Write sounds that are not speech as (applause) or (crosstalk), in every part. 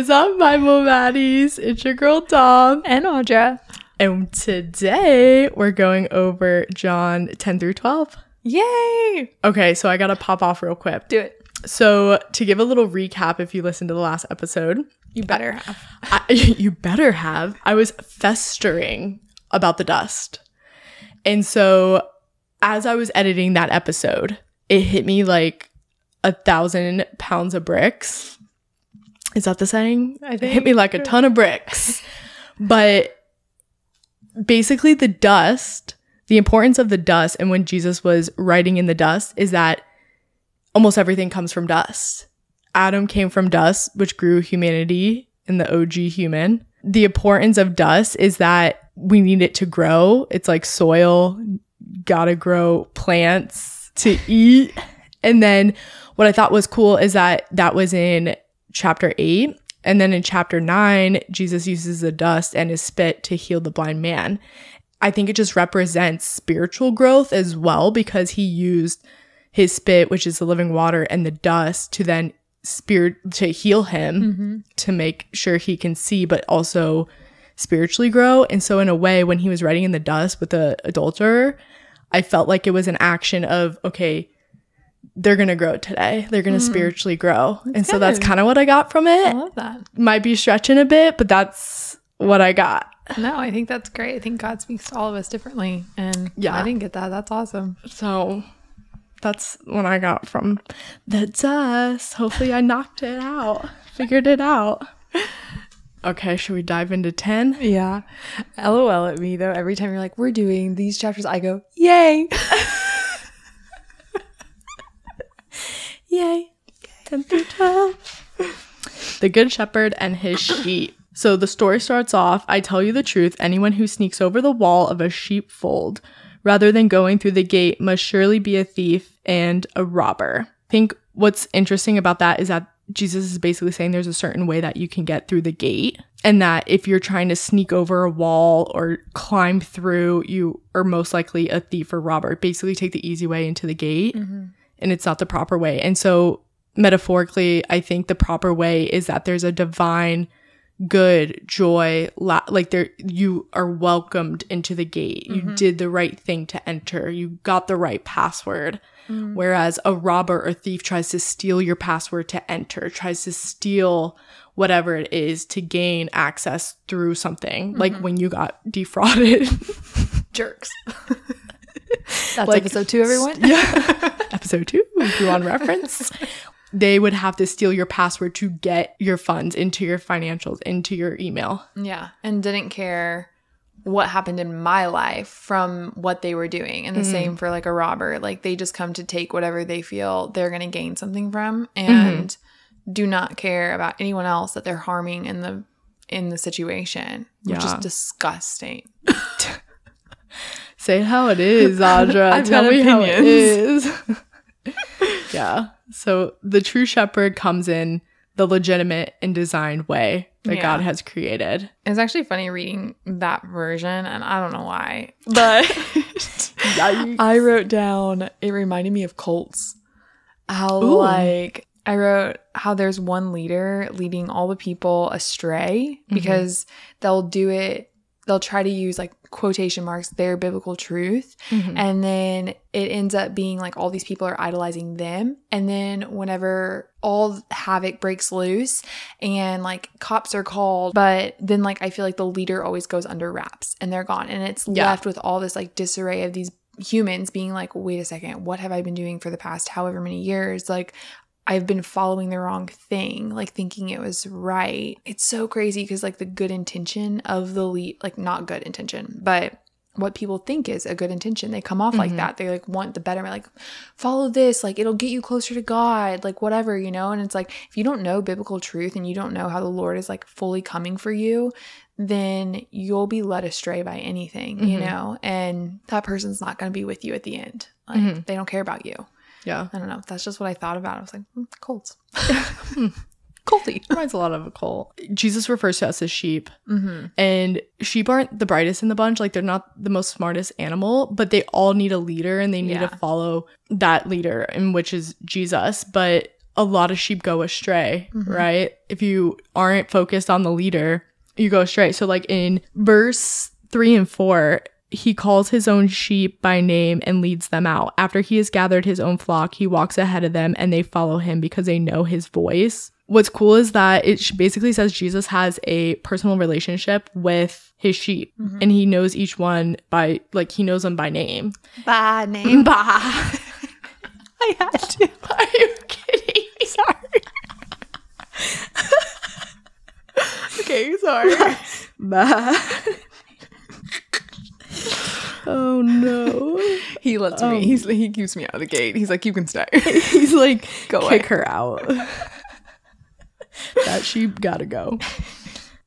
is up, my Momaddies? It's your girl Dom. And Audra. And today we're going over John 10 through 12. Yay! Okay, so I gotta pop off real quick. Do it. So, to give a little recap, if you listened to the last episode, You better have. I, (laughs) you better have. I was festering about the dust. And so, as I was editing that episode, it hit me like a thousand pounds of bricks. Is that the saying? I It hit me like a ton of bricks. (laughs) but basically, the dust, the importance of the dust, and when Jesus was writing in the dust, is that almost everything comes from dust. Adam came from dust, which grew humanity in the OG human. The importance of dust is that we need it to grow. It's like soil, gotta grow plants to (laughs) eat. And then what I thought was cool is that that was in chapter 8. And then in chapter 9, Jesus uses the dust and his spit to heal the blind man. I think it just represents spiritual growth as well because he used his spit, which is the living water, and the dust to then spirit to heal him mm-hmm. to make sure he can see, but also spiritually grow. And so, in a way, when he was writing in the dust with the adulterer, I felt like it was an action of, okay, they're going to grow today. They're going to hmm. spiritually grow. and so that's kind of what I got from it. I love that. Might be stretching a bit, but that's what I got. No, I think that's great. I think God speaks to all of us differently. And Yeah. I didn't get that. That's awesome. So that's what I got from the dust. Hopefully, I knocked it out, (laughs) figured it out. Okay, should we dive into 10? Yeah. LOL at me though. Every time you're like, we're doing these chapters, I go, yay. (laughs) Yay. 10 through 12. The Good Shepherd and his sheep. So the story starts off I tell you the truth, anyone who sneaks over the wall of a sheepfold rather than going through the gate must surely be a thief and a robber. I think what's interesting about that is that Jesus is basically saying there's a certain way that you can get through the gate, and that if you're trying to sneak over a wall or climb through, you are most likely a thief or robber. Basically, take the easy way into the gate mm-hmm. And it's not the proper way. And so, metaphorically, I think the proper way is that there's a divine good joy la- like there you are welcomed into the gate. You mm-hmm. did the right thing to enter. You got the right password. Mm. Whereas a robber or thief tries to steal your password to enter tries to steal whatever it is to gain access through something like mm-hmm. when you got (laughs) defrauded. Jerks. (laughs) (laughs) that's Like- episode two, everyone. (laughs) yeah. (laughs) Episode two, if you want reference. They would have to steal your password to get your funds into your financials, into your email. Yeah. And didn't care what happened in my life from what they were doing. And the mm-hmm. same for like a robber. Like they just come to take whatever they feel they're going to gain something from and mm-hmm. do not care about anyone else that they're harming in the in the situation, which is Yeah. disgusting. Say how it is, (laughs) Audra. Tell me how it is. (laughs) yeah. So the true shepherd comes in the legitimate and designed way that Yeah. God has created. It's actually funny reading that version, and I don't know why, (laughs) but I wrote down. It reminded me of cults. How Ooh. like I wrote how there's one leader leading all the people astray mm-hmm. because they'll do it. They'll try to use like quotation marks their biblical truth, mm-hmm. and then it ends up being like all these people are idolizing them. And then whenever all havoc breaks loose and like cops are called, but then like I feel like the leader always goes under wraps and they're gone. And it's Yeah. left with all this like disarray of these humans being like, wait a second, what have I been doing for the past however many years? Like, I've been following the wrong thing, like thinking it was right. It's so crazy because, like, the good intention of the lead, like, not good intention, but what people think is a good intention, they come off like mm-hmm. that. They like want the betterment, like, follow this, like, it'll get you closer to God, like, whatever, you know? And it's like, if you don't know biblical truth and you don't know how the Lord is like fully coming for you, then you'll be led astray by anything, you mm-hmm. know? And that person's not going to be with you at the end. Like, mm-hmm. they don't care about you. Yeah. I don't know. That's just what I thought about. I was like, mm, Colts. (laughs) Colty. (laughs) Reminds a lot of a colt. Jesus refers to us as sheep. Mm-hmm. And sheep aren't the brightest in the bunch. Like they're not the most smartest animal, but they all need a leader and they need Yeah. to follow that leader, and which is Jesus. But a lot of sheep go astray, Mhm. right? If you aren't focused on the leader, you go astray. So, like in verse three and four, he calls his own sheep by name and leads them out. After he has gathered his own flock, he walks ahead of them and they follow him because they know his voice. What's cool is that it basically says Jesus has a personal relationship with his sheep Mhm. and he knows each one by, like, he knows them by name. Bye name. Bah. (laughs) I had (laughs) to. Are you kidding? Sorry. (laughs) okay, sorry. Bah. Oh no. (laughs) He lets Um, me. He's he keeps me out of the gate. He's like, you can stay. (laughs) He's like, Go kick away. her out. (laughs) that sheep gotta go.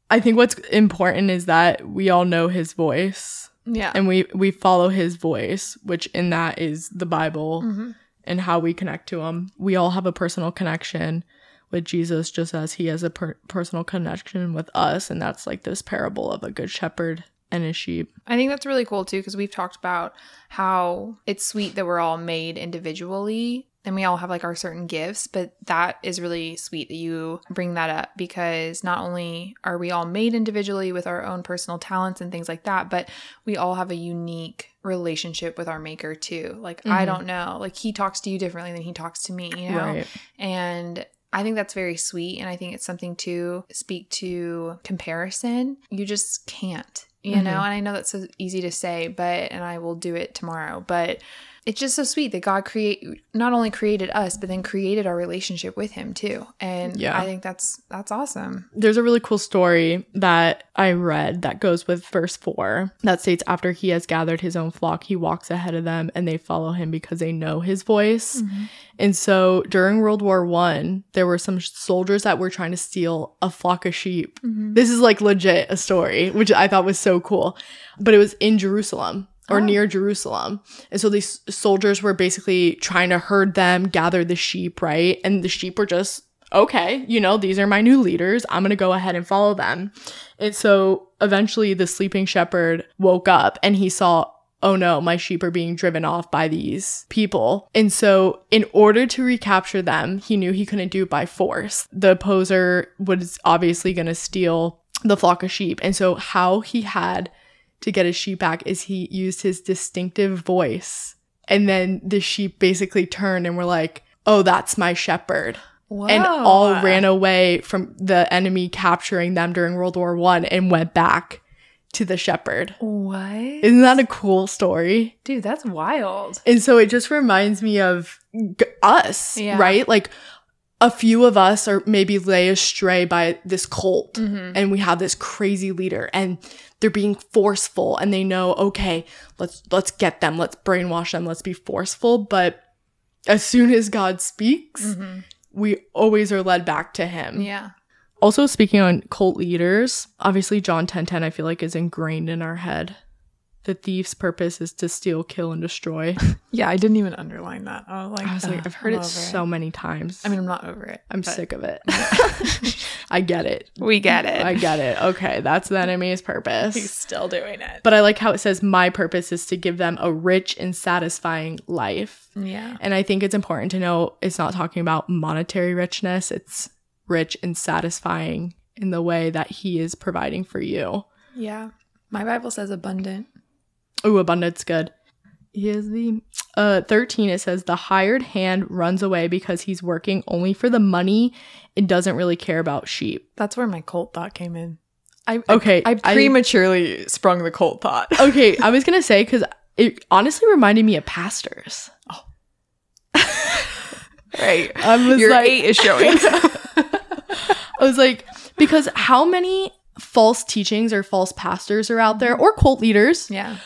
I think what's important is that we all know his voice yeah. and we we follow his voice, which in that is the Bible Mhm. and how we connect to him. We all have a personal connection with Jesus just as he has a per- personal connection with us and that's like this parable of a good shepherd and his sheep. I think that's really cool too because we've talked about how it's sweet that we're all made individually and we all have like our certain gifts, but that is really sweet that you bring that up because not only are we all made individually with our own personal talents and things like that, but we all have a unique relationship with our maker too. Like I Mhm. don't know, like he talks to you differently than he talks to me, you know. Right. And I think that's very sweet. And I think it's something to speak to comparison. You just can't, you Mhm. know? And I know that's so easy to say, but, and I will do it tomorrow, but it's just so sweet that God create not only created us, but then created our relationship with him too. And Yeah. I think that's, that's awesome. There's a really cool story that I read that goes with verse 4 that states after he has gathered his own flock he walks ahead of them and they follow him because they know his voice. And so during World War 1 there were some soldiers that were trying to steal a flock of sheep. Mhm. This is like legit a story which I thought was so cool. But it was in Jerusalem or Oh. near Jerusalem. And so these soldiers were basically trying to herd them, gather the sheep, right? And the sheep were just, okay, you know, these are my new leaders. I'm going to go ahead and follow them. And so eventually the sleeping shepherd woke up and he saw, oh no, my sheep are being driven off by these people. And so in order to recapture them, he knew he couldn't do it by force. The opposer was obviously going to steal the flock of sheep. And so how he had to get his sheep back is he used his distinctive voice. And then the sheep basically turned and were like, oh, that's my shepherd. And all ran away from the enemy capturing them during World War One and went back to the shepherd. What? Isn't that a cool story? Dude, that's wild. And so it just reminds me of g- us, Yeah. right? Like a few of us are maybe lay astray by this cult Mhm. and we have this crazy leader and they're being forceful and they know okay let's let's get them let's brainwash them let's be forceful but as soon as god speaks Mhm. we always are led back to him Yeah. also speaking on cult leaders obviously john 10 i feel like is ingrained in our head the thief's purpose is to steal kill and destroy (laughs) Yeah, I didn't even underline that. I was like, I was like I've heard I'm it so many times I mean, I'm not over it. i'm sick of it (laughs) (laughs) i get it We get it. i get it okay that's the enemy's purpose He's still doing it. But I like how it says, My purpose is to give them a rich and satisfying life. yeah. And I think it's important to know it's not talking about monetary richness, it's rich and satisfying in the way that He is providing for you. Yeah. My Bible says abundant. Ooh, abundance, good. The uh 13 it says the hired hand runs away because he's working only for the money and doesn't really care about sheep. That's where my cult thought came in. I Okay, I, I- prematurely sprung the cult thought. (laughs) Okay, I was going to say cuz it honestly reminded me of pastors. Oh. (laughs) right. I was Your like eight is showing. (laughs) I was like, because how many false teachings or false pastors are out there or cult leaders? yeah.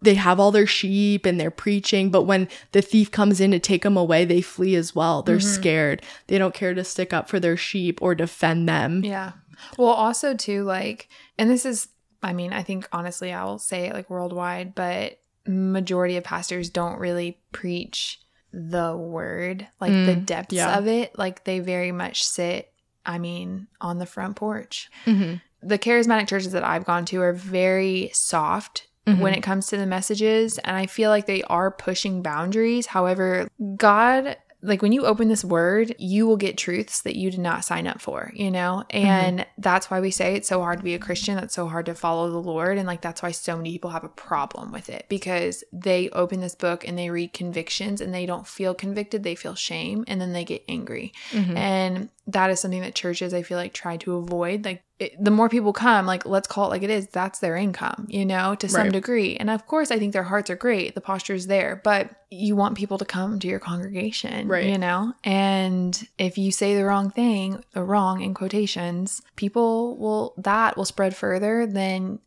They have all their sheep and they're preaching, but when the thief comes in to take them away, they flee as well. They're Mhm. scared. They don't care to stick up for their sheep or defend them. Yeah. Well, also too, like, and this is, I mean, I think honestly, I will say it like worldwide, but majority of pastors don't really preach the word, like the Mm, depths yeah. of it. Like they very much sit, I mean, on the front porch. Mhm. The charismatic churches that I've gone to are very soft Mhm. when it comes to the messages and i feel like they are pushing boundaries however god like when you open this word, you will get truths that you did not sign up for, you know? And that's why we say it's so hard to be a Christian. That's so hard to follow the Lord. And like that's why so many people have a problem with it because they open this book and they read convictions and they don't feel convicted. They feel shame and then they get angry. And that is something that churches, I feel like, try to avoid. Like it, the more people come, like let's call it like it is, that's their income, you know, to some Right. degree. And of course, I think their hearts are great. The posture is there, but you want people to come to your congregation, Right. you know? And if you say the wrong thing, the wrong in quotations, people will, that will spread further than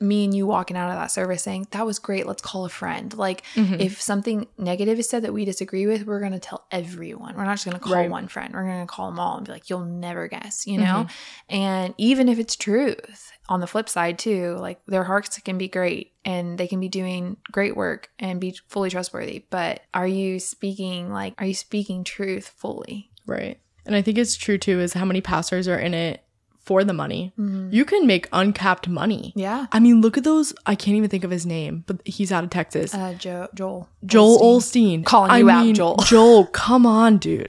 me and you walking out of that service saying, that was great. Let's call a friend. Like, Mhm. if something negative is said that we disagree with, we're going to tell everyone. We're not just going to call Right. one friend. We're going to call them all and be like, you'll never guess, you know? And even if it's truth, on the flip side, too, like their hearts can be great and they can be doing great work and be fully trustworthy. But are you speaking, like, are you speaking truth fully? Right. And I think it's true too is how many pastors are in it for the money. Mm-hmm. You can make uncapped money. Yeah. I mean, look at those. I can't even think of his name, but he's out of Texas. Uh, jo- Joel. Joel. Osteen. Calling I you out, Joel. (laughs) Joel, come on, dude.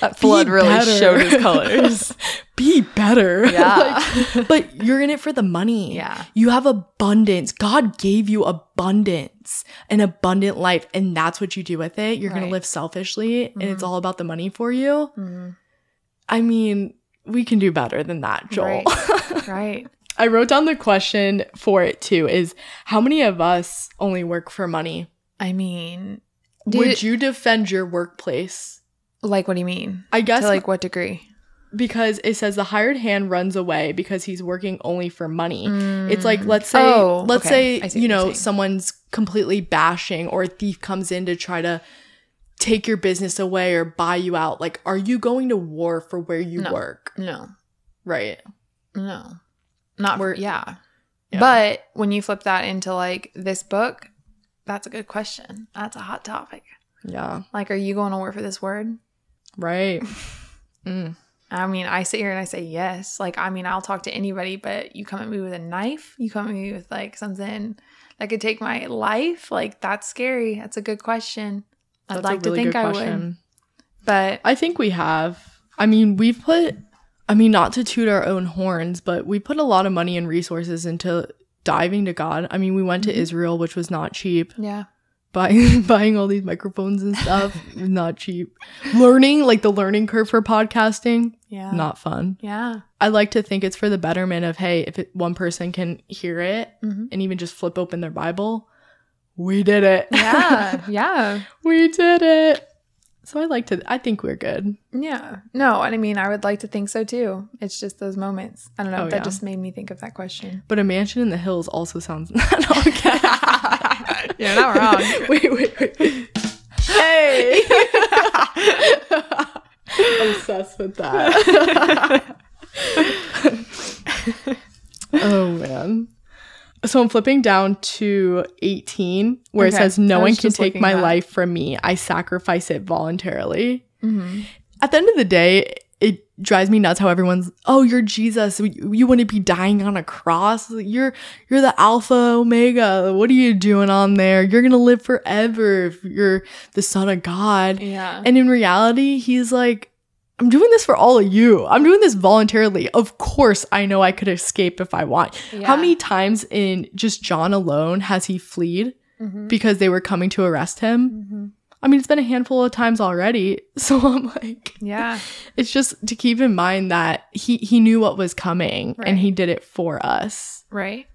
That Be really better. Showed his colors. (laughs) Be better. (laughs) Yeah. Like, but you're in it for the money. Yeah. You have abundance. God gave you abundance, an abundant life, and that's what you do with it. You're going to live selfishly, and it's Mhm. all about the money for you. Mhm. I mean, we can do better than that, Joel. Right. (laughs) right. I wrote down the question for it too is how many of us only work for money? I mean, Would you defend your workplace? like, what do you mean? I guess to like what degree? because it says the hired hand runs away because he's working only for money. It's like mm. let's say Oh, let's okay. Say you know someone's completely bashing or a thief comes in to try to take your business away or buy you out. Like are you going to war for where you No. work? No, Right. no, not We're- yeah. Yeah. But when you flip that into like this book, that's a good question. That's a hot topic. Yeah. Like, are you going to war for this word? Right. (laughs) Mm. I mean, I sit here and I say yes. Like, I mean, I'll talk to anybody, but you come at me with a knife, you come at me with like something that could take my life. Like, that's scary. That's a good question. I'd like really to think I would, but I think we have. I mean, we've put, I mean, not to toot our own horns, but we put a lot of money and resources into diving to God. I mean, we went to Mhm. Israel, which was not cheap. yeah, Buying (laughs) buying all these microphones and stuff, (laughs) not cheap. Learning, like the learning curve for podcasting, yeah, not fun. yeah, I like to think it's for the betterment of hey, if it, one person can hear it Mhm. and even just flip open their Bible, we did it. yeah, (laughs) yeah. we did it. So I like to. I think we're good. Yeah. No, and I mean, I would like to think so too. It's just those moments. I don't know. Oh, that yeah. just made me think of that question. But a mansion in the hills also sounds (laughs) not okay. (laughs) You're not wrong. wait, wait, wait. Hey! Obsessed with that. oh man. So I'm flipping down to 18 where it says no one can take my at- life from me. I sacrifice it voluntarily. hmm At the end of the day, it drives me nuts how everyone's, "Oh, you're Jesus. You you wouldn't be dying on a cross. You're you're the Alpha Omega. What are you doing on there? You're going to live forever if you're the son of God." Yeah. And in reality, he's like, I'm doing this for all of you. I'm doing this voluntarily. Of course, I know I could escape if I want. How many times in just John alone has he fled Mhm. because they were coming to arrest him? Mhm. I mean, it's been a handful of times already. (laughs) So I'm like, Yeah. it's just to keep in mind that he he knew what was coming Right. and he did it for us. Right.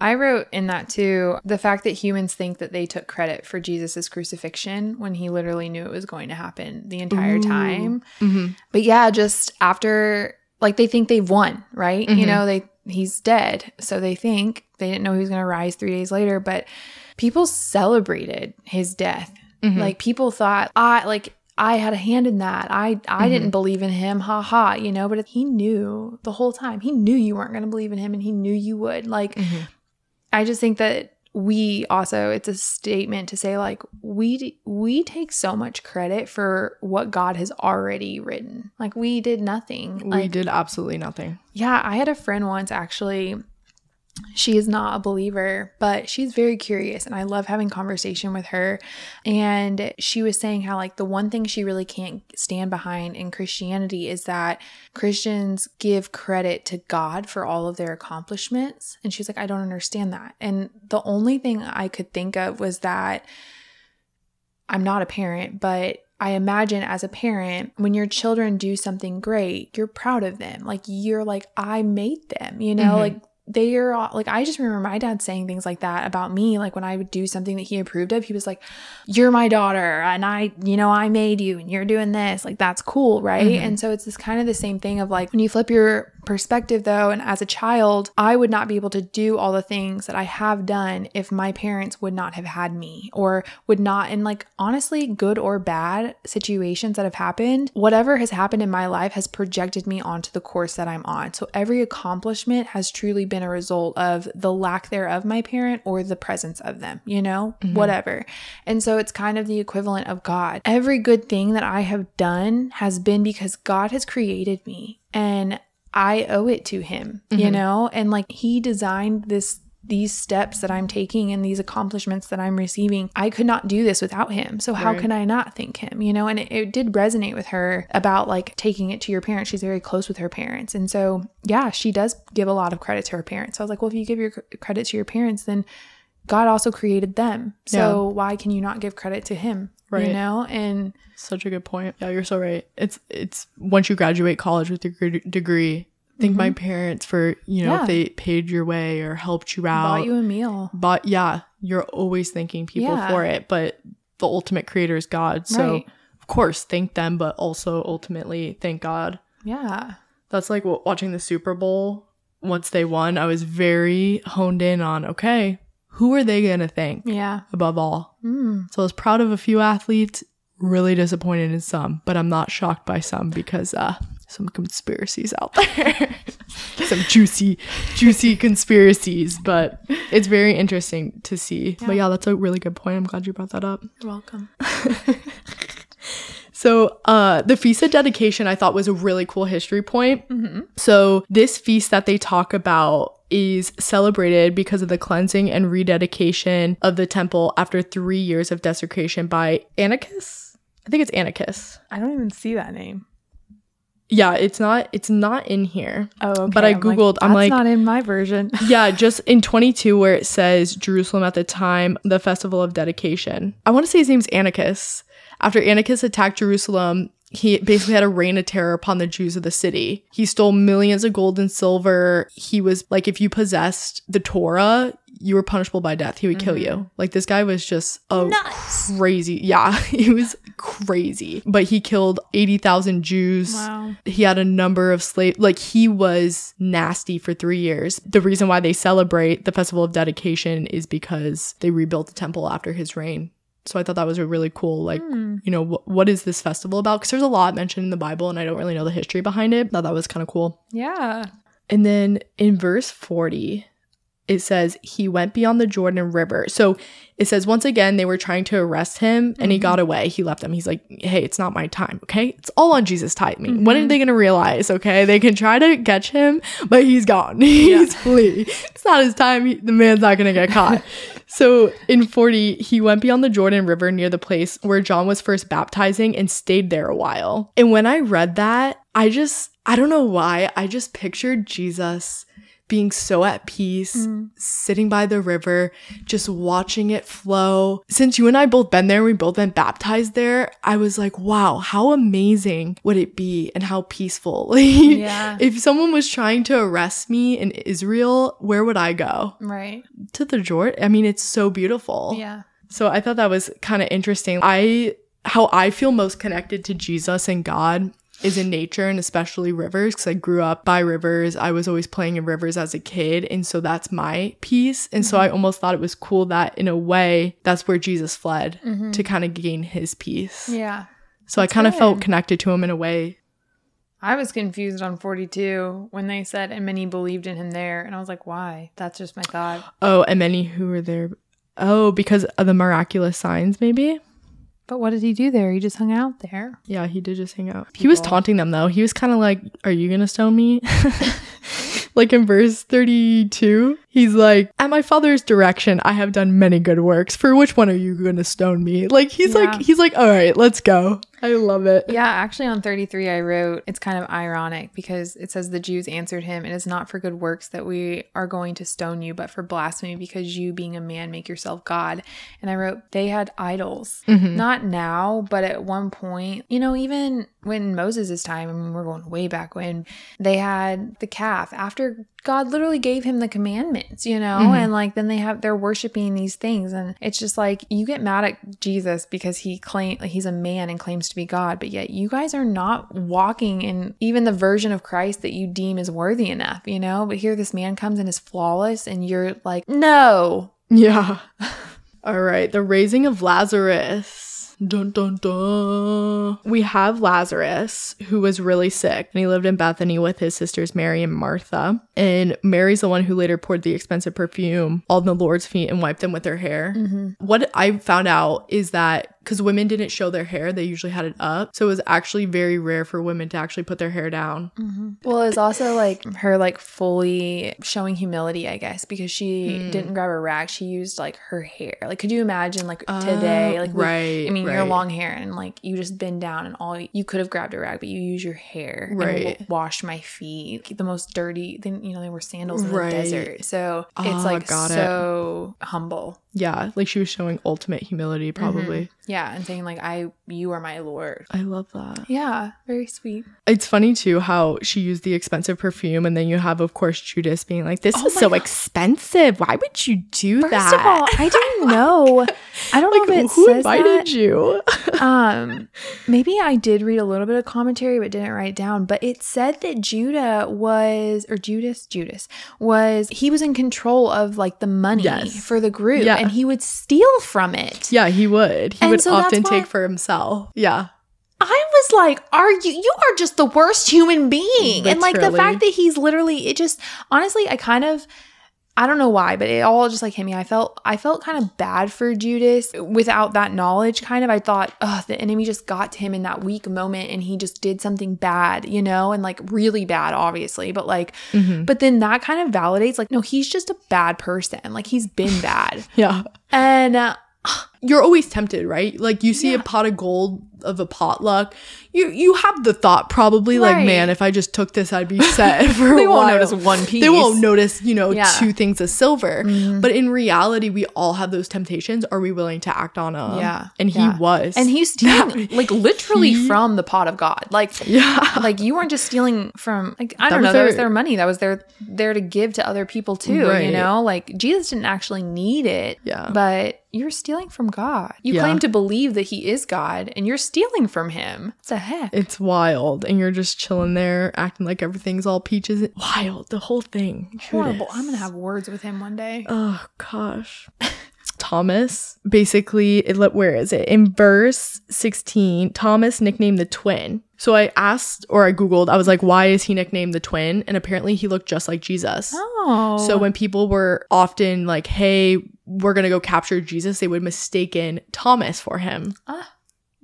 I wrote in that too the fact that humans think that they took credit for Jesus' crucifixion when he literally knew it was going to happen the entire Ooh. time. Mm-hmm. But yeah, just after like they think they've won, right? You Mhm. know, they he's dead. So they think they didn't know he was going to rise 3 days later, but people celebrated his death. Mhm. Like people thought I like I had a hand in that. I I Mhm. didn't believe in him. Ha ha, you know, but he knew the whole time. He knew you weren't going to believe in him and he knew you would. Like Mhm. I just think that we also it's a statement to say like we we take so much credit for what God has already written. Like we did nothing. we Like did absolutely nothing. yeah, I had a friend once actually she is not a believer, but she's very curious and I love having conversation with her. And she was saying how like the one thing she really can't stand behind in Christianity is that Christians give credit to God for all of their accomplishments. And she's like, I don't understand that. And the only thing I could think of was that I'm not a parent, but I imagine as a parent, when your children do something great, you're proud of them. Like you're like, I made them, you know, mm-hmm. like they are all, like I just remember my dad saying things like that about me like when I would do something that he approved of he was like you're my daughter and I you know I made you and you're doing this like that's cool right mm-hmm. and so it's this kind of the same thing of like when you flip your perspective though and as a child I would not be able to do all the things that I have done if my parents would not have had me or would not in like honestly good or bad situations that have happened whatever has happened in my life has projected me onto the course that I'm on so every accomplishment has truly been a result of the lack thereof my parent or the presence of them, you know, mm-hmm. whatever. And so it's kind of the equivalent of God. Every good thing that I have done has been because God has created me and I owe it to him, mm-hmm. you know? And like he designed this these steps that I'm taking and these accomplishments that I'm receiving, I could not do this without him. So how right. can I not thank him? You know, and it, it, did resonate with her about like taking it to your parents. She's very close with her parents. And so, yeah, she does give a lot of credit to her parents. So I was like, well, if you give your credit to your parents, then God also created them. So yeah. why can you not give credit to him? Right. You know, and such a good point. Yeah, you're so right. It's it's once you graduate college with your degree, thank mm-hmm. my parents for you know yeah. if they paid your way or helped you out bought you a meal but yeah you're always thanking people yeah. for it but the ultimate creator is god so right. of course thank them but also ultimately thank god yeah that's like watching the super bowl once they won i was very honed in on okay who are they gonna thank yeah above all mm. so i was proud of a few athletes really disappointed in some but i'm not shocked by some because uh some conspiracies out there. (laughs) some juicy, juicy conspiracies, but it's very interesting to see. Yeah. But yeah, that's a really good point. I'm glad you brought that up. You're welcome. (laughs) so, uh, the feast of dedication I thought was a really cool history point. Mm-hmm. So, this feast that they talk about is celebrated because of the cleansing and rededication of the temple after three years of desecration by Antiochus. I think it's Antiochus. I don't even see that name. Yeah, it's not it's not in here. Oh, okay. But I googled. I'm like, I'm like, not in my version. (laughs) yeah, just in 22 where it says Jerusalem at the time, the festival of dedication. I want to say his name's Antiochus. After Antiochus attacked Jerusalem, he basically had a reign of terror upon the Jews of the city. He stole millions of gold and silver. He was like, if you possessed the Torah, you were punishable by death. He would mm-hmm. kill you. Like this guy was just a crazy. Yeah, (laughs) he was crazy. But he killed 80,000 Jews. Wow. He had a number of slaves. Like he was nasty for 3 years. The reason why they celebrate the festival of dedication is because they rebuilt the temple after his reign. So I thought that was a really cool, like, mm. you know, wh- what is this festival about? Because there's a lot mentioned in the Bible and I don't really know the history behind it. Thought that was kind of cool. Yeah. And then in verse 40, it says he went beyond the Jordan River. So it says once again they were trying to arrest him and mm-hmm. he got away. He left them. He's like, "Hey, it's not my time, okay? It's all on Jesus timing. Mm-hmm. When are they going to realize, okay? They can try to catch him, but he's gone. (laughs) he's yeah. flee. It's not his time. He, the man's not going to get caught." (laughs) so in 40, he went beyond the Jordan River near the place where John was first baptizing and stayed there a while. And when I read that, I just I don't know why, I just pictured Jesus being so at peace, mm. sitting by the river, just watching it flow. Since you and I both been there, we both been baptized there, I was like, wow, how amazing would it be and how peaceful. (laughs) yeah. if someone was trying to arrest me in Israel, where would I go? Right. To the Jordan. I mean, it's so beautiful. Yeah. So I thought that was kind of interesting. I how I feel most connected to Jesus and God is in nature and especially rivers because I grew up by rivers. I was always playing in rivers as a kid. And so that's my piece. And mm-hmm. so I mm-hmm. almost thought it was cool that in a way, that's where Jesus fled mm-hmm. to kind of gain his peace. Yeah. So that's I kind of felt connected to him in a way. I was confused on 42 when they said, and many believed in him there. And I was like, why? That's just my thought. Oh, and many who were there. Oh, because of the miraculous signs, maybe? But what did he do there? He just hung out there. Yeah, he did just hang out. People. He was taunting them though. He was kind of like, "Are you gonna stone me?" (laughs) like in verse 32, he's like, At my father's direction, I have done many good works. For which one are you going to stone me? Like, he's Yeah. like, he's like, All right, let's go. I love it. Yeah, actually on 33 I wrote it's kind of ironic because it says the Jews answered him, It is not for good works that we are going to stone you, but for blasphemy because you being a man make yourself God. And I wrote they had idols. Mm-hmm. Not now, but at one point, you know, even when Moses' time, I mean we're going way back when, they had the calf after God literally gave him the commandments, you know, mm-hmm. and like then they have they're worshiping these things, and it's just like you get mad at Jesus because he claim like, he's a man and claims to be God, but yet you guys are not walking in even the version of Christ that you deem is worthy enough, you know. But here this man comes and is flawless, and you're like, no, Yeah. (laughs) All right. The raising of Lazarus. Dun dun dun. We have Lazarus, who was really sick, and he lived in Bethany with his sisters Mary and Martha. And Mary's the one who later poured the expensive perfume on the Lord's feet and wiped them with her hair. Mm-hmm. What I found out is that because women didn't show their hair, they usually had it up. So it was actually very rare for women to actually put their hair down. Well, it's also like her like fully showing humility, I guess, because she Hmm. didn't grab a rag. She used like her hair. Like, could you imagine like today, like with- Oh, right, I mean, your right. long hair and like you just bend down and all you could have grabbed a rag, but you use your hair and Right. wa- wash my feet. The most dirty. Then you know they were sandals in Right. the desert, so it's like got it. so humble. Yeah, like she was showing ultimate humility, probably. Yeah, and saying like I, you are my Lord. I love that. Yeah, very sweet. It's funny too how she used the expensive perfume, and then you have, of course, Judas being like, "This Oh is so God. expensive. Why would you do First that?" of all, I didn't (laughs) know. I don't like, know if it who invited that. you? (laughs) um maybe i did read a little bit of commentary but didn't write down but it said that judah was or judas judas was he was in control of like the money Yes. for the group Yeah. And he would steal from it yeah, he would. He And would so often take for himself. Yeah, i was like are you you are just the worst human being and like the fact that he's literally it just honestly i kind of I don't know why, but it all just like hit me. I felt I felt kind of bad for Judas without that knowledge. Kind of, I thought, oh, the enemy just got to him in that weak moment, and he just did something bad, you know, and like really bad, obviously. But like, Mm-hmm. but then that kind of validates, like, no, he's just a bad person. Like he's been (laughs) bad, yeah. and uh, You're always tempted, right? Like you see a pot of gold of a potluck, you you have the thought probably like, man, if I just took this, I'd be (laughs) set for They a won't notice one piece. They won't notice, you know, Yeah. Two things of silver. Mm-hmm. But in reality, we all have those temptations. Are we willing to act on them? Yeah, and he yeah. was, and he's (laughs) stealing like literally He- (laughs) from the pot of God, like. yeah, like you weren't just stealing from like I That don't know that was their- their money that was their there to give to other people too Right. you know like Jesus didn't actually need it Yeah. but you're stealing from God you Yeah. claim to believe that he is God and you're stealing from him what the heck it's wild, and you're just chilling there, acting like everything's all peaches. Wild, the whole thing. horrible Judas. I'm gonna have words with him one day Oh gosh. Thomas, basically, it, where is it? In verse 16, Thomas nicknamed the twin. So I asked or I Googled, I was like, why is he nicknamed the twin? And apparently he looked just like Jesus. oh So when people were often like, hey, we're going to go capture Jesus, they would mistaken Thomas for him. Ah.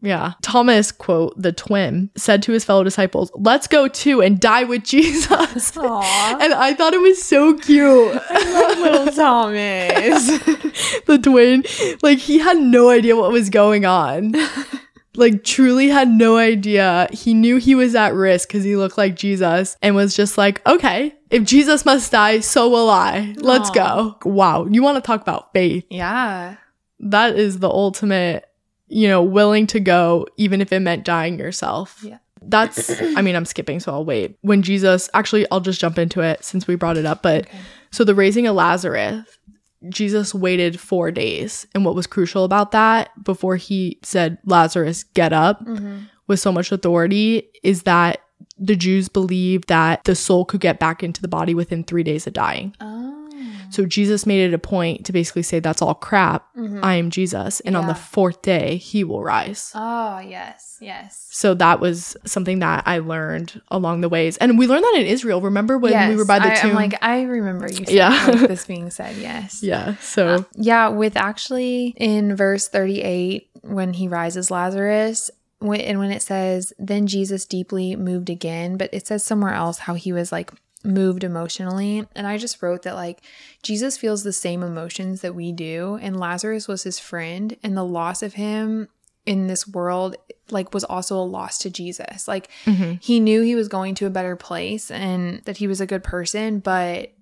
Yeah. Thomas, quote, the twin, said to his fellow disciples, let's go too and die with Jesus. (laughs) And I thought it was so cute. I love little (laughs) Thomas (laughs) the twin, like he had no idea what was going on. like truly had no idea. He knew he was at risk because he looked like Jesus and was just like, okay, if Jesus must die, so will I. Let's Aw. go. Wow. You want to talk about faith? yeah That is the ultimate, you know, willing to go even if it meant dying yourself. Yeah. That's, I mean, I'm skipping, so I'll wait. When Jesus, actually, I'll just jump into it since we brought it up. But Okay. so the raising of Lazarus, Jesus waited four days. And what was crucial about that before he said, Lazarus, get up, Mhm. with so much authority is that the Jews believed that the soul could get back into the body within three days of dying. oh So Jesus made it a point to basically say, That's all crap. Mhm. I am Jesus. And on the fourth day, he will rise. oh yes yes So that was something that I learned along the ways. And we learned that in Israel. Remember when we were by the I, tomb? am like I remember you Yeah. like this (laughs) being said yes yeah. So Yeah, with actually in verse 38, when he rises Lazarus, when, and when it says, then Jesus deeply moved again, but it says somewhere else how he was like moved emotionally. And I just wrote that like Jesus feels the same emotions that we do. And Lazarus was his friend, and the loss of him in this world like was also a loss to Jesus. Like Mm-hmm. he knew he was going to a better place and that he was a good person, but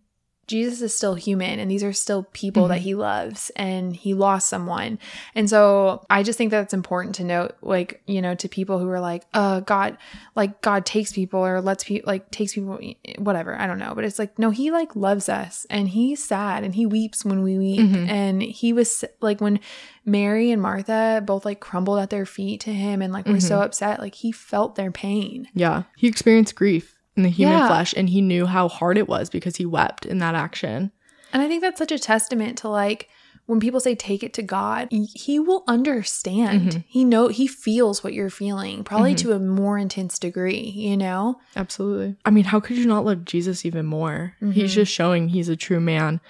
Jesus is still human and these are still people that mm-hmm. he loves and he lost someone. And so I just think that's important to note like, you know, to people who are like, "Uh God, like God takes people or lets people like takes people whatever, I don't know." But it's like, no, he like loves us and he's sad and he weeps when we weep. Mm-hmm. And he was like when Mary and Martha both like crumbled at their feet to him and like were so mm-hmm. upset, like he felt their pain. Yeah. He experienced grief in the human Yeah. flesh and he knew how hard it was because he wept in that action. And I think that's such a testament to like when people say take it to God, he will understand. Mm-hmm. He know he feels what you're feeling, probably mm-hmm. to a more intense degree, you know? Absolutely. I mean, how could you not love Jesus even more? He's mm-hmm. just showing he's a true man.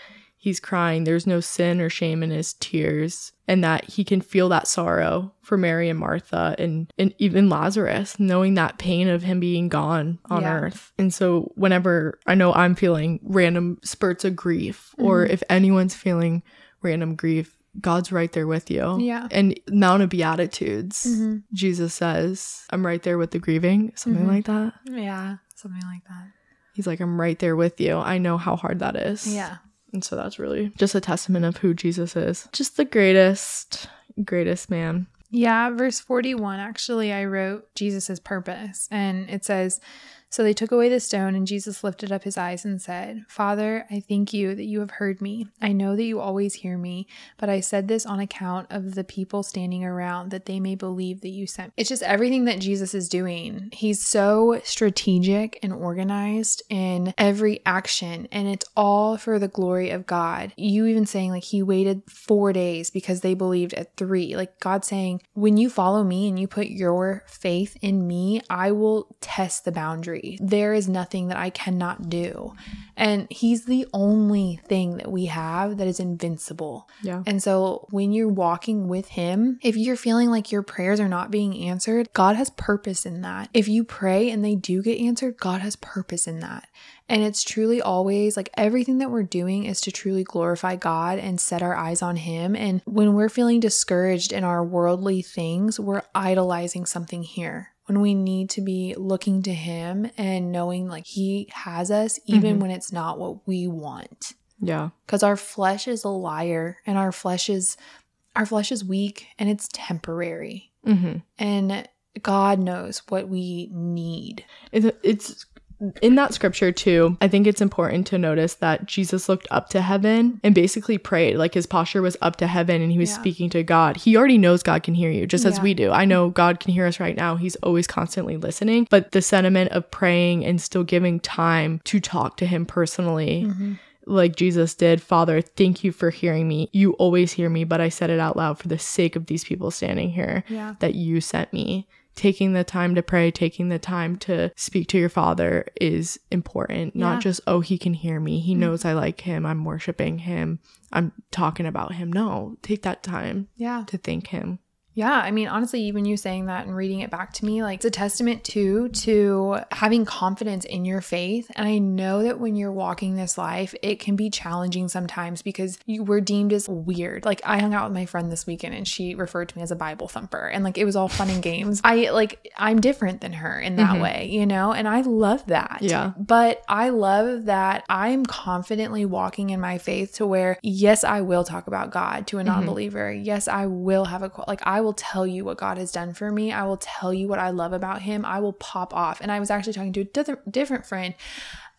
He's crying. There's no sin or shame in his tears, and that he can feel that sorrow for Mary and Martha and, and even Lazarus, knowing that pain of him being gone on Yeah. earth. And so, whenever I know I'm feeling random spurts of grief, or if anyone's feeling random grief, God's right there with you. Yeah. And Mount of Beatitudes, Mhm. Jesus says, I'm right there with the grieving, something Mhm. like that. Yeah, something like that. He's like, I'm right there with you. I know how hard that is. Yeah. And so that's really just a testament of who Jesus is. Just the greatest, greatest man. Yeah, verse 41 actually I wrote Jesus' purpose and it says so they took away the stone and Jesus lifted up his eyes and said, "Father, I thank you that you have heard me. I know that you always hear me, but I said this on account of the people standing around that they may believe that you sent." me." It's just everything that Jesus is doing. He's so strategic and organized in every action and it's all for the glory of God. You even saying like he waited 4 days because they believed at 3. Like God saying, "When you follow me and you put your faith in me, I will test the boundary. There is nothing that I cannot do." And he's the only thing that we have that is invincible. Yeah. And so when you're walking with Him, if you're feeling like your prayers are not being answered, God has purpose in that. If you pray and they do get answered, God has purpose in that. And it's truly always like everything that we're doing is to truly glorify God and set our eyes on Him. And when we're feeling discouraged in our worldly things, we're idolizing something here. When we need to be looking to Him and knowing like He has us, even when it's not what we want Yeah. because our flesh is a liar and our flesh is our flesh is weak and it's temporary Mm-hmm. and god knows what we need It's, it's in that scripture too. I think it's important to notice that Jesus looked up to heaven and basically prayed. Like his posture was up to heaven and he was Yeah. speaking to God. He already knows God can hear you, just as we do. I know God can hear us right now. He's always constantly listening. But the sentiment of praying and still giving time to talk to him personally. Mm-hmm. like Jesus did, Father, thank you for hearing me. You always hear me, but I said it out loud for the sake of these people standing here yeah that you sent me. Taking the time to pray, taking the time to speak to your father is important. Yeah. Mm-hmm. Not just, oh, he can hear me. He knows I like him. I'm worshiping him. I'm talking about him. No, take that time yeah to thank him. Yeah i mean honestly even you saying that and reading it back to me like it's a testament too to having confidence in your faith. And i know that when you're walking this life it can be challenging sometimes because you were deemed as weird. Like i hung out with my friend this weekend and she referred to me as a bible thumper. And like it was all fun and games. I like i'm different than her in that mm-hmm. way you know? And i love that. Yeah. but I love that I'm confidently walking in my faith to where, yes, I will talk about God to a mm-hmm. non believer. Yes, I will have a, like, I will tell you what God has done for me. I will tell you what I love about Him. I will pop off. And I was actually talking to a different, friend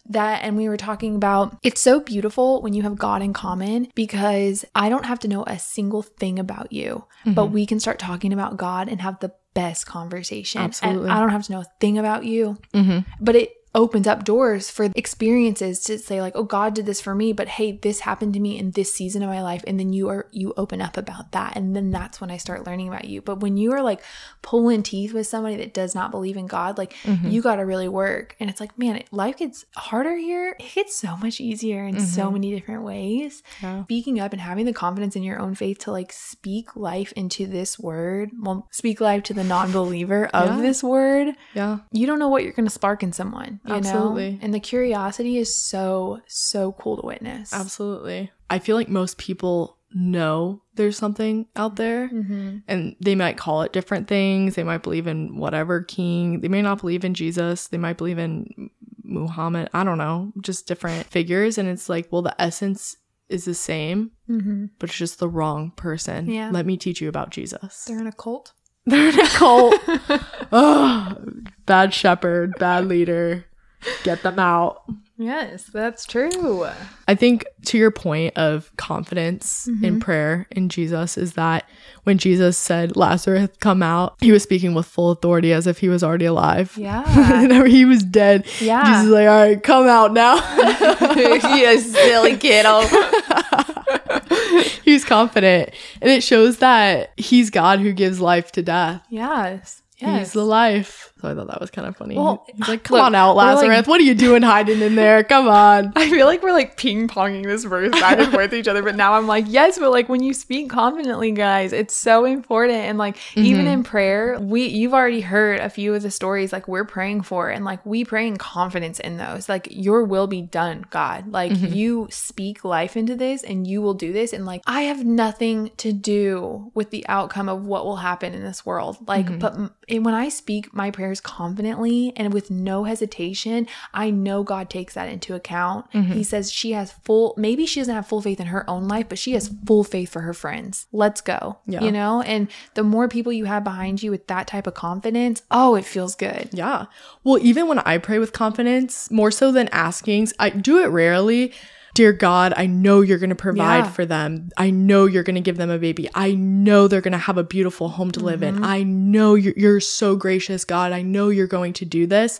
that and we were talking about it's so beautiful when you have God in common because I don't have to know a single thing about you, but we can start talking about God and have the best conversation. Absolutely. And I don't have to know a thing about you, Mm-hmm. but it opens up doors for experiences to say like oh god did this for me but hey this happened to me in this season of my life and then you are you open up about that and then that's when i start learning about you but when you are like pulling teeth with somebody that does not believe in god like mm-hmm. you got to really work and it's like man life gets harder here it gets so much easier in so mm-hmm. many different ways Yeah. speaking up and having the confidence in your own faith to like speak life into this word well speak life to the non-believer of Yeah. this word Yeah. you don't know what you're going to spark in someone. You Absolutely. know? And the curiosity is so, so cool to witness. Absolutely. I feel like most people know there's something out there Mm-hmm. and they might call it different things. They might believe in whatever king. They may not believe in Jesus. They might believe in Muhammad. I don't know, just different figures. And it's like, well, the essence is the same, Mm-hmm. but it's just the wrong person. Yeah. Let me teach you about Jesus. They're in a cult. (laughs) They're in a cult. (laughs) oh, bad shepherd, bad leader. Get them out. Yes, that's true. I think to your point of confidence in Mm-hmm. prayer in Jesus is that when Jesus said Lazarus come out, he was speaking with full authority as if he was already alive. Yeah. (laughs) He was dead, Yeah. Jesus is like, all right, come out now. (laughs) you silly kiddo. (laughs) he's confident. And it shows that he's God who gives life to death. Yes. Yes. He's the life. So I thought that was kind of funny. Well, he's like, come look, on out, we're like- Lazarus. what are you doing hiding in there? Come on. (laughs) I feel like we're like ping ponging this verse back and forth to each other, but now I'm like, yes, but like when you speak confidently, guys, it's so important. And like even mm-hmm. in prayer, we you've already heard a few of the stories like we're praying for, and like we pray in confidence in those. Like your will be done, God. Like mm-hmm. you speak life into this, and you will do this. And like I have nothing to do with the outcome of what will happen in this world. Like, mm-hmm. but m- and when I speak my prayers confidently and with no hesitation, I know God takes that into account. Mm-hmm. He says she has full, maybe she doesn't have full faith in her own life, but she has full faith for her friends. Let's go. Yeah. You know, and the more people you have behind you with that type of confidence, oh, it feels good. Yeah. Well, even when I pray with confidence, more so than asking, I do it rarely. Dear God, I know you're going to provide Yeah. for them. I know you're going to give them a baby. I know they're going to have a beautiful home to live Mm-hmm. in. I know you're, you're so gracious, God. I know you're going to do this.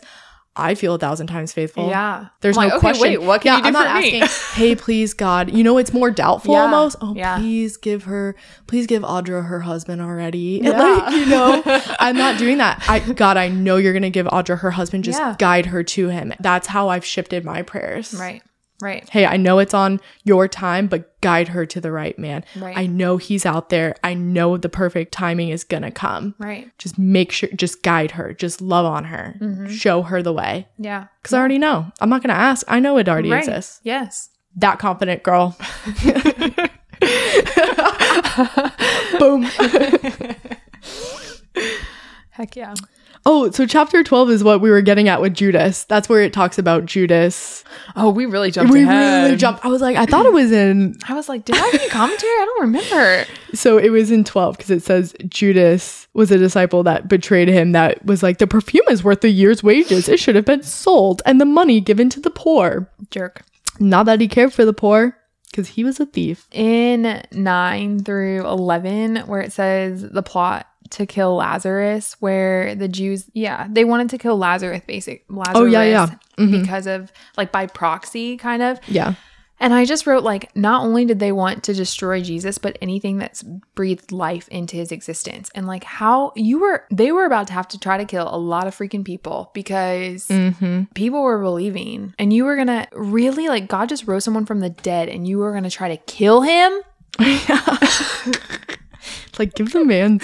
I feel a thousand times faithful. Yeah. There's I'm no like, okay, question. wait, what can yeah, you do I'm for not me? asking, (laughs) hey, please, God. You know, it's more doubtful Yeah, almost. Oh, yeah. please give her, please give Audra her husband already. (laughs) Yeah. Like, you know, (laughs) I'm not doing that. I, God, I know you're going to give Audra her husband. Just guide her to him. That's how I've shifted my prayers. Right. Right. Hey, I know it's on your time, but guide her to the right man. Right. I know he's out there. I know the perfect timing is going to come. Right. Just make sure, just guide her, just love on her, Mm-hmm. show her the way. Yeah. Because I already know. I'm not going to ask. I know it already Right. exists. Yes. That confident girl. (laughs) (laughs) Boom. Heck yeah. Oh, so chapter 12 is what we were getting at with Judas. That's where it talks about Judas. Oh, we really jumped ahead. we ahead. really jumped. I was like, I thought it was in. (laughs) I was like, did I read commentary? I don't remember. So it was in 12 because it says Judas was a disciple that betrayed him. That was like, the perfume is worth a year's wages. It should have been sold and the money given to the poor. Jerk. Not that he cared for the poor because he was a thief. in 9 through 11 where it says the plot to kill Lazarus where the Jews yeah they wanted to kill Lazarus basic Lazarus Oh, yeah, yeah. Mhm. because of like by proxy kind of Yeah. and I just wrote like not only did they want to destroy Jesus but anything that's breathed life into his existence and like how you were they were about to have to try to kill a lot of freaking people because Mm-hmm. people were believing and you were gonna really like god just rose someone from the dead and you were gonna try to kill him (laughs) (laughs) (laughs) like, give the man.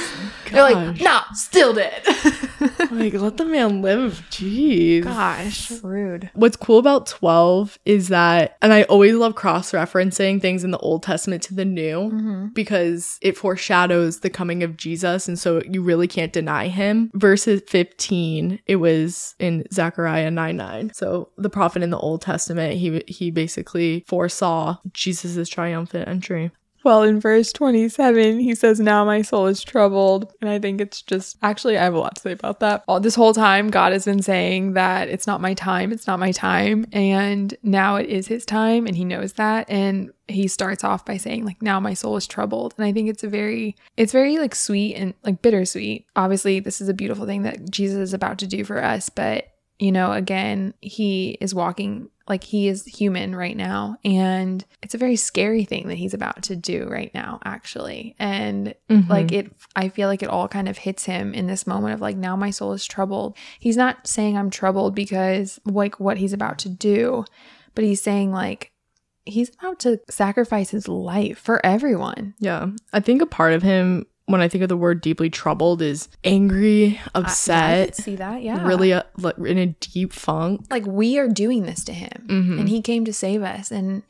they're like nah still dead (laughs) like, let the man live. Jeez. gosh rude What's cool about 12 is that, and I always love cross referencing things in the Old Testament to the New mm-hmm. because it foreshadows the coming of Jesus. And so you really can't deny him. Verses 15, it was in Zechariah 9 9. So the prophet in the Old Testament, he, he basically foresaw Jesus' triumphant entry. Well in verse 27 he says now my soul is troubled. And i think it's just actually i have a lot to say about that. All this whole time god has been saying that it's not my time it's not my time and now it is his time and he knows that. And he starts off by saying like now my soul is troubled. And i think it's a very it's very like sweet and like bittersweet. Obviously this is a beautiful thing that jesus is about to do for us but you know again he is walking like he is human right now and it's a very scary thing that he's about to do right now actually. And mm-hmm. like it i feel like it all kind of hits him in this moment of like now my soul is troubled. He's not saying i'm troubled because like what he's about to do but he's saying like he's about to sacrifice his life for everyone. Yeah. I think a part of him when I think of the word deeply troubled is angry, I upset, could see that, yeah. really uh, in a deep funk. like we are doing this to him, Mhm. and he came to save us. And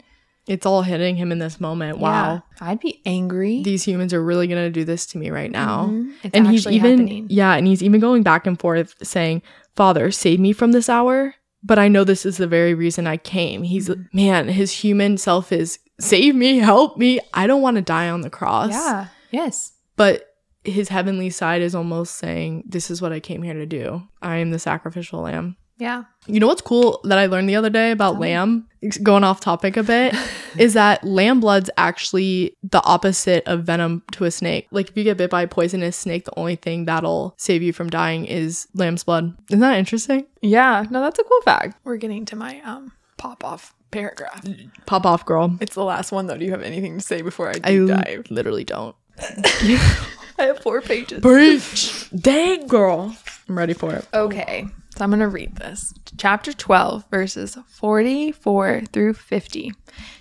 It's all hitting him in this moment. Wow. yeah, I'd be angry. These humans are really going to do this to me right now. Mhm. It's and he's even happening. yeah, and he's even going back and forth saying, "Father, save me from this hour." But I know this is the very reason I came. He's Mm-hmm. man, his human self is save me, help me. I don't want to die on the cross. Yeah. Yes. But his heavenly side is almost saying, "This is what I came here to do. I am the sacrificial lamb." Yeah. You know what's cool that I learned the other day about Tell me. lamb? Going off topic a bit, (laughs) is that lamb blood's actually the opposite of venom to a snake. Like if you get bit by a poisonous snake, the only thing that'll save you from dying is lamb's blood. Isn't that interesting? Yeah. No, that's a cool fact. We're getting to my um pop off paragraph. Pop off, girl. It's the last one though. Do you have anything to say before I deep I dive? literally don't. (laughs) I have four pages. Preach. Dang, girl. I'm ready for it. Okay, so I'm going to read this. Chapter 12, verses 44 through 50.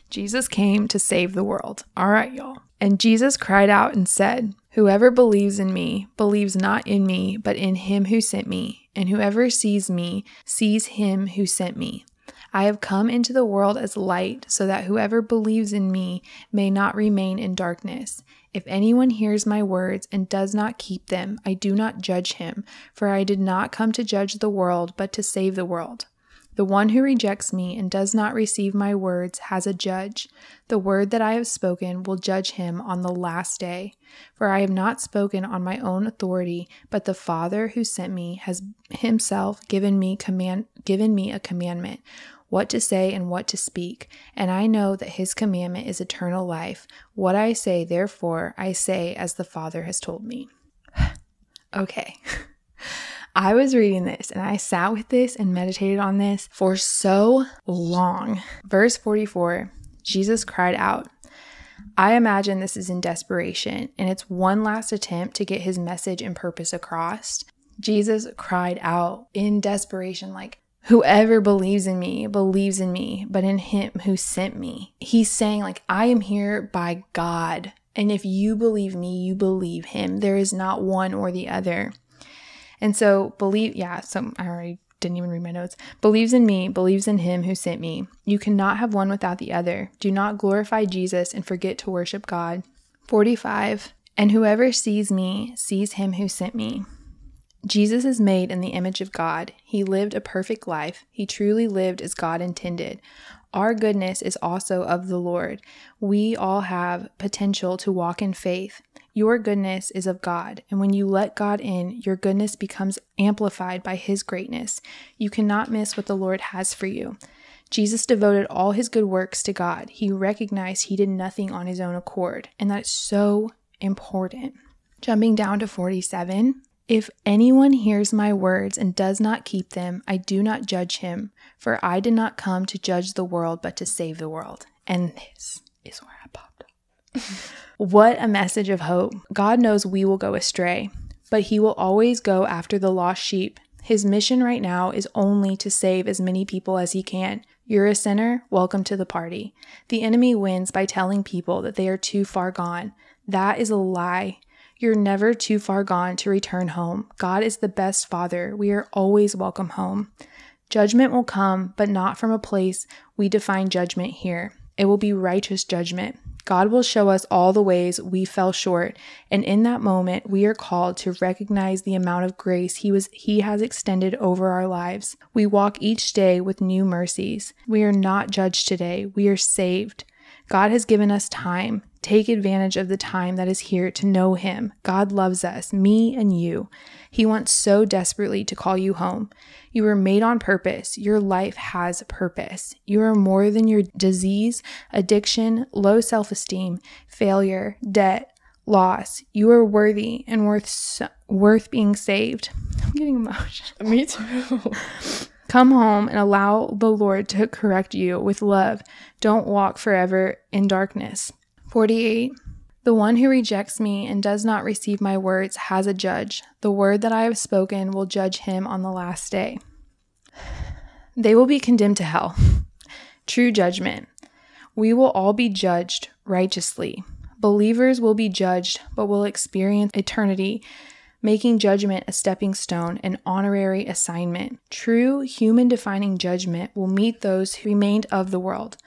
Jesus came to save the world. All right, y'all. And Jesus cried out and said, Whoever believes in me believes not in me, but in him who sent me. And whoever sees me sees him who sent me. I have come into the world as light, so that whoever believes in me may not remain in darkness. If anyone hears my words and does not keep them, I do not judge him, for I did not come to judge the world, but to save the world. The one who rejects me and does not receive my words has a judge. The word that I have spoken will judge him on the last day. For I have not spoken on my own authority, but the Father who sent me has himself given me command given me a commandment what to say and what to speak, and I know that his commandment is eternal life. What I say, therefore, I say as the Father has told me. (sighs) okay. (laughs) I was reading this and I sat with this and meditated on this for so long. Verse 44 Jesus cried out. I imagine this is in desperation and it's one last attempt to get his message and purpose across. Jesus cried out in desperation, like, Whoever believes in me believes in me, but in him who sent me. He's saying, like, I am here by God. And if you believe me, you believe him. There is not one or the other. And so, believe, yeah, so I already didn't even read my notes. Believes in me, believes in him who sent me. You cannot have one without the other. Do not glorify Jesus and forget to worship God. 45. And whoever sees me sees him who sent me. Jesus is made in the image of God. He lived a perfect life. He truly lived as God intended. Our goodness is also of the Lord. We all have potential to walk in faith. Your goodness is of God, and when you let God in, your goodness becomes amplified by His greatness. You cannot miss what the Lord has for you. Jesus devoted all his good works to God. He recognized he did nothing on his own accord, and that's so important. Jumping down to 47. If anyone hears my words and does not keep them, I do not judge him, for I did not come to judge the world, but to save the world. And this is where I popped up. (laughs) what a message of hope. God knows we will go astray, but he will always go after the lost sheep. His mission right now is only to save as many people as he can. You're a sinner, welcome to the party. The enemy wins by telling people that they are too far gone. That is a lie. You're never too far gone to return home. God is the best father. We are always welcome home. Judgment will come, but not from a place we define judgment here. It will be righteous judgment. God will show us all the ways we fell short, and in that moment we are called to recognize the amount of grace he was he has extended over our lives. We walk each day with new mercies. We are not judged today. We are saved. God has given us time. Take advantage of the time that is here to know Him. God loves us, me and you. He wants so desperately to call you home. You were made on purpose. Your life has purpose. You are more than your disease, addiction, low self esteem, failure, debt, loss. You are worthy and worth worth being saved. (laughs) I'm getting emotional. Me too. (laughs) Come home and allow the Lord to correct you with love. Don't walk forever in darkness. 48. The one who rejects me and does not receive my words has a judge. The word that I have spoken will judge him on the last day. They will be condemned to hell. (laughs) True judgment. We will all be judged righteously. Believers will be judged, but will experience eternity, making judgment a stepping stone, an honorary assignment. True human defining judgment will meet those who remained of the world.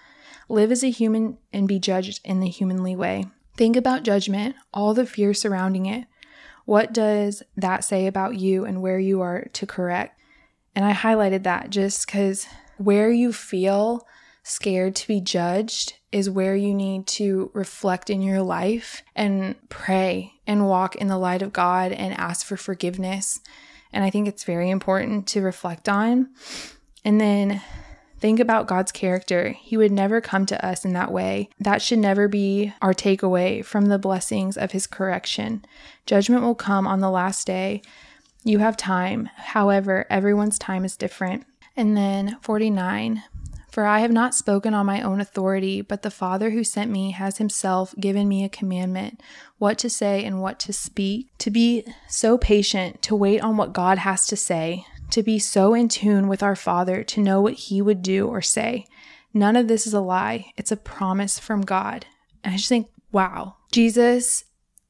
Live as a human and be judged in the humanly way. Think about judgment, all the fear surrounding it. What does that say about you and where you are to correct? And I highlighted that just because where you feel scared to be judged is where you need to reflect in your life and pray and walk in the light of God and ask for forgiveness. And I think it's very important to reflect on. And then Think about God's character. He would never come to us in that way. That should never be our takeaway from the blessings of His correction. Judgment will come on the last day. You have time. However, everyone's time is different. And then 49 For I have not spoken on my own authority, but the Father who sent me has himself given me a commandment what to say and what to speak, to be so patient, to wait on what God has to say, to be so in tune with our Father to know what He would do or say. None of this is a lie, it's a promise from God. And I just think, wow, Jesus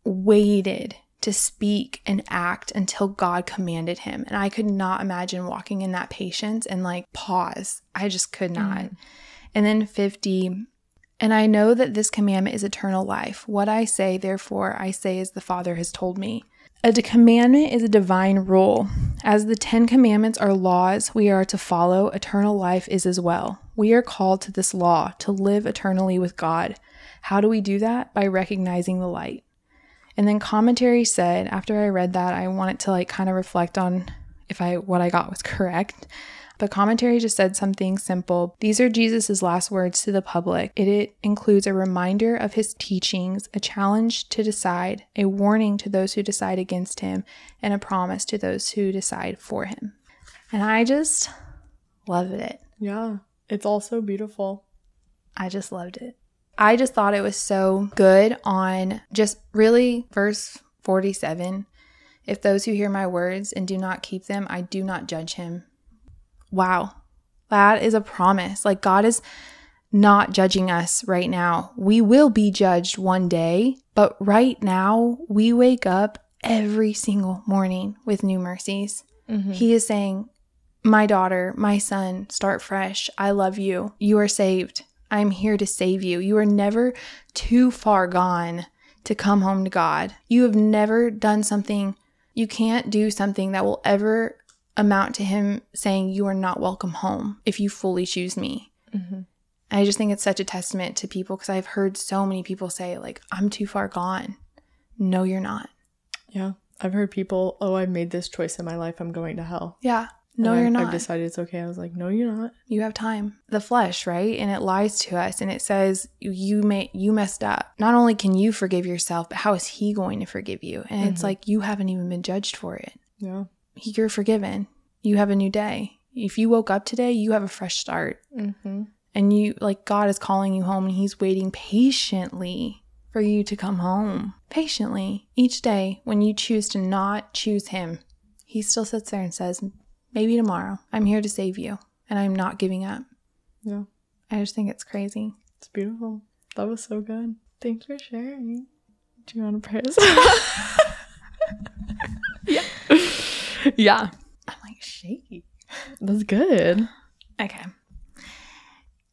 waited to speak and act until God commanded him. And I could not imagine walking in that patience and like pause. I just could not. Mm. And then 50, and I know that this commandment is eternal life. What I say, therefore, I say as the Father has told me. A commandment is a divine rule. As the Ten Commandments are laws we are to follow, eternal life is as well. We are called to this law, to live eternally with God. How do we do that? By recognizing the light. And then commentary said, after I read that, I wanted to like kind of reflect on if I what I got was correct. The commentary just said something simple. These are Jesus' last words to the public. It, it, includes a reminder of his teachings, a challenge to decide, a warning to those who decide against him, and a promise to those who decide for him. And I just loved it. Yeah, it's all so beautiful. I just loved it. I just thought it was so good on just really verse 47. If those who hear my words and do not keep them, I do not judge him wow, that is a promise. Like God is not judging us right now. We will be judged one day, but right now we wake up every single morning with new mercies. Mm-hmm. He is saying, My daughter, my son, start fresh. I love you. You are saved. I'm here to save you. You are never too far gone to come home to God. You have never done something, you can't do something that will ever amount to him saying, You are not welcome home if you fully choose me. Mm-hmm. I just think it's such a testament to people because I've heard so many people say, like, I'm too far gone. No, you're not. Yeah. I've heard people, oh, I've made this choice in my life. I'm going to hell. Yeah. No, and you're I've, not. I've decided it's okay. I was like, no, you're not. You have time. The flesh, right? And it lies to us and it says you may you messed up. Not only can you forgive yourself, but how is he going to forgive you? And mm-hmm. it's like you haven't even been judged for it. Yeah you're forgiven. You have a new day. If you woke up today, you have a fresh start. Mm-hmm. And you, like, God is calling you home and He's waiting patiently for you to come home. Patiently. Each day, when you choose to not choose Him, He still sits there and says, Maybe tomorrow, I'm here to save you and I'm not giving up. Yeah. I just think it's crazy. It's beautiful. That was so good. Thanks for sharing. Do you want to pray us? (laughs) yeah. yeah. I'm like shaky. That's good. Okay.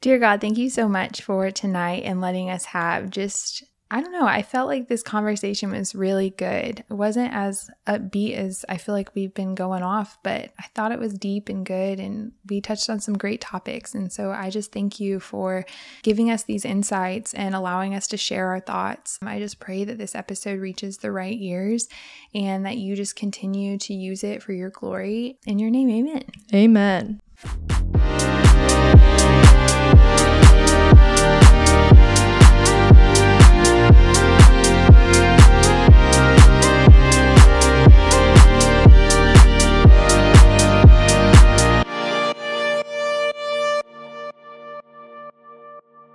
Dear God, thank you so much for tonight and letting us have just I don't know. I felt like this conversation was really good. It wasn't as upbeat as I feel like we've been going off, but I thought it was deep and good. And we touched on some great topics. And so I just thank you for giving us these insights and allowing us to share our thoughts. I just pray that this episode reaches the right ears and that you just continue to use it for your glory. In your name, amen. Amen.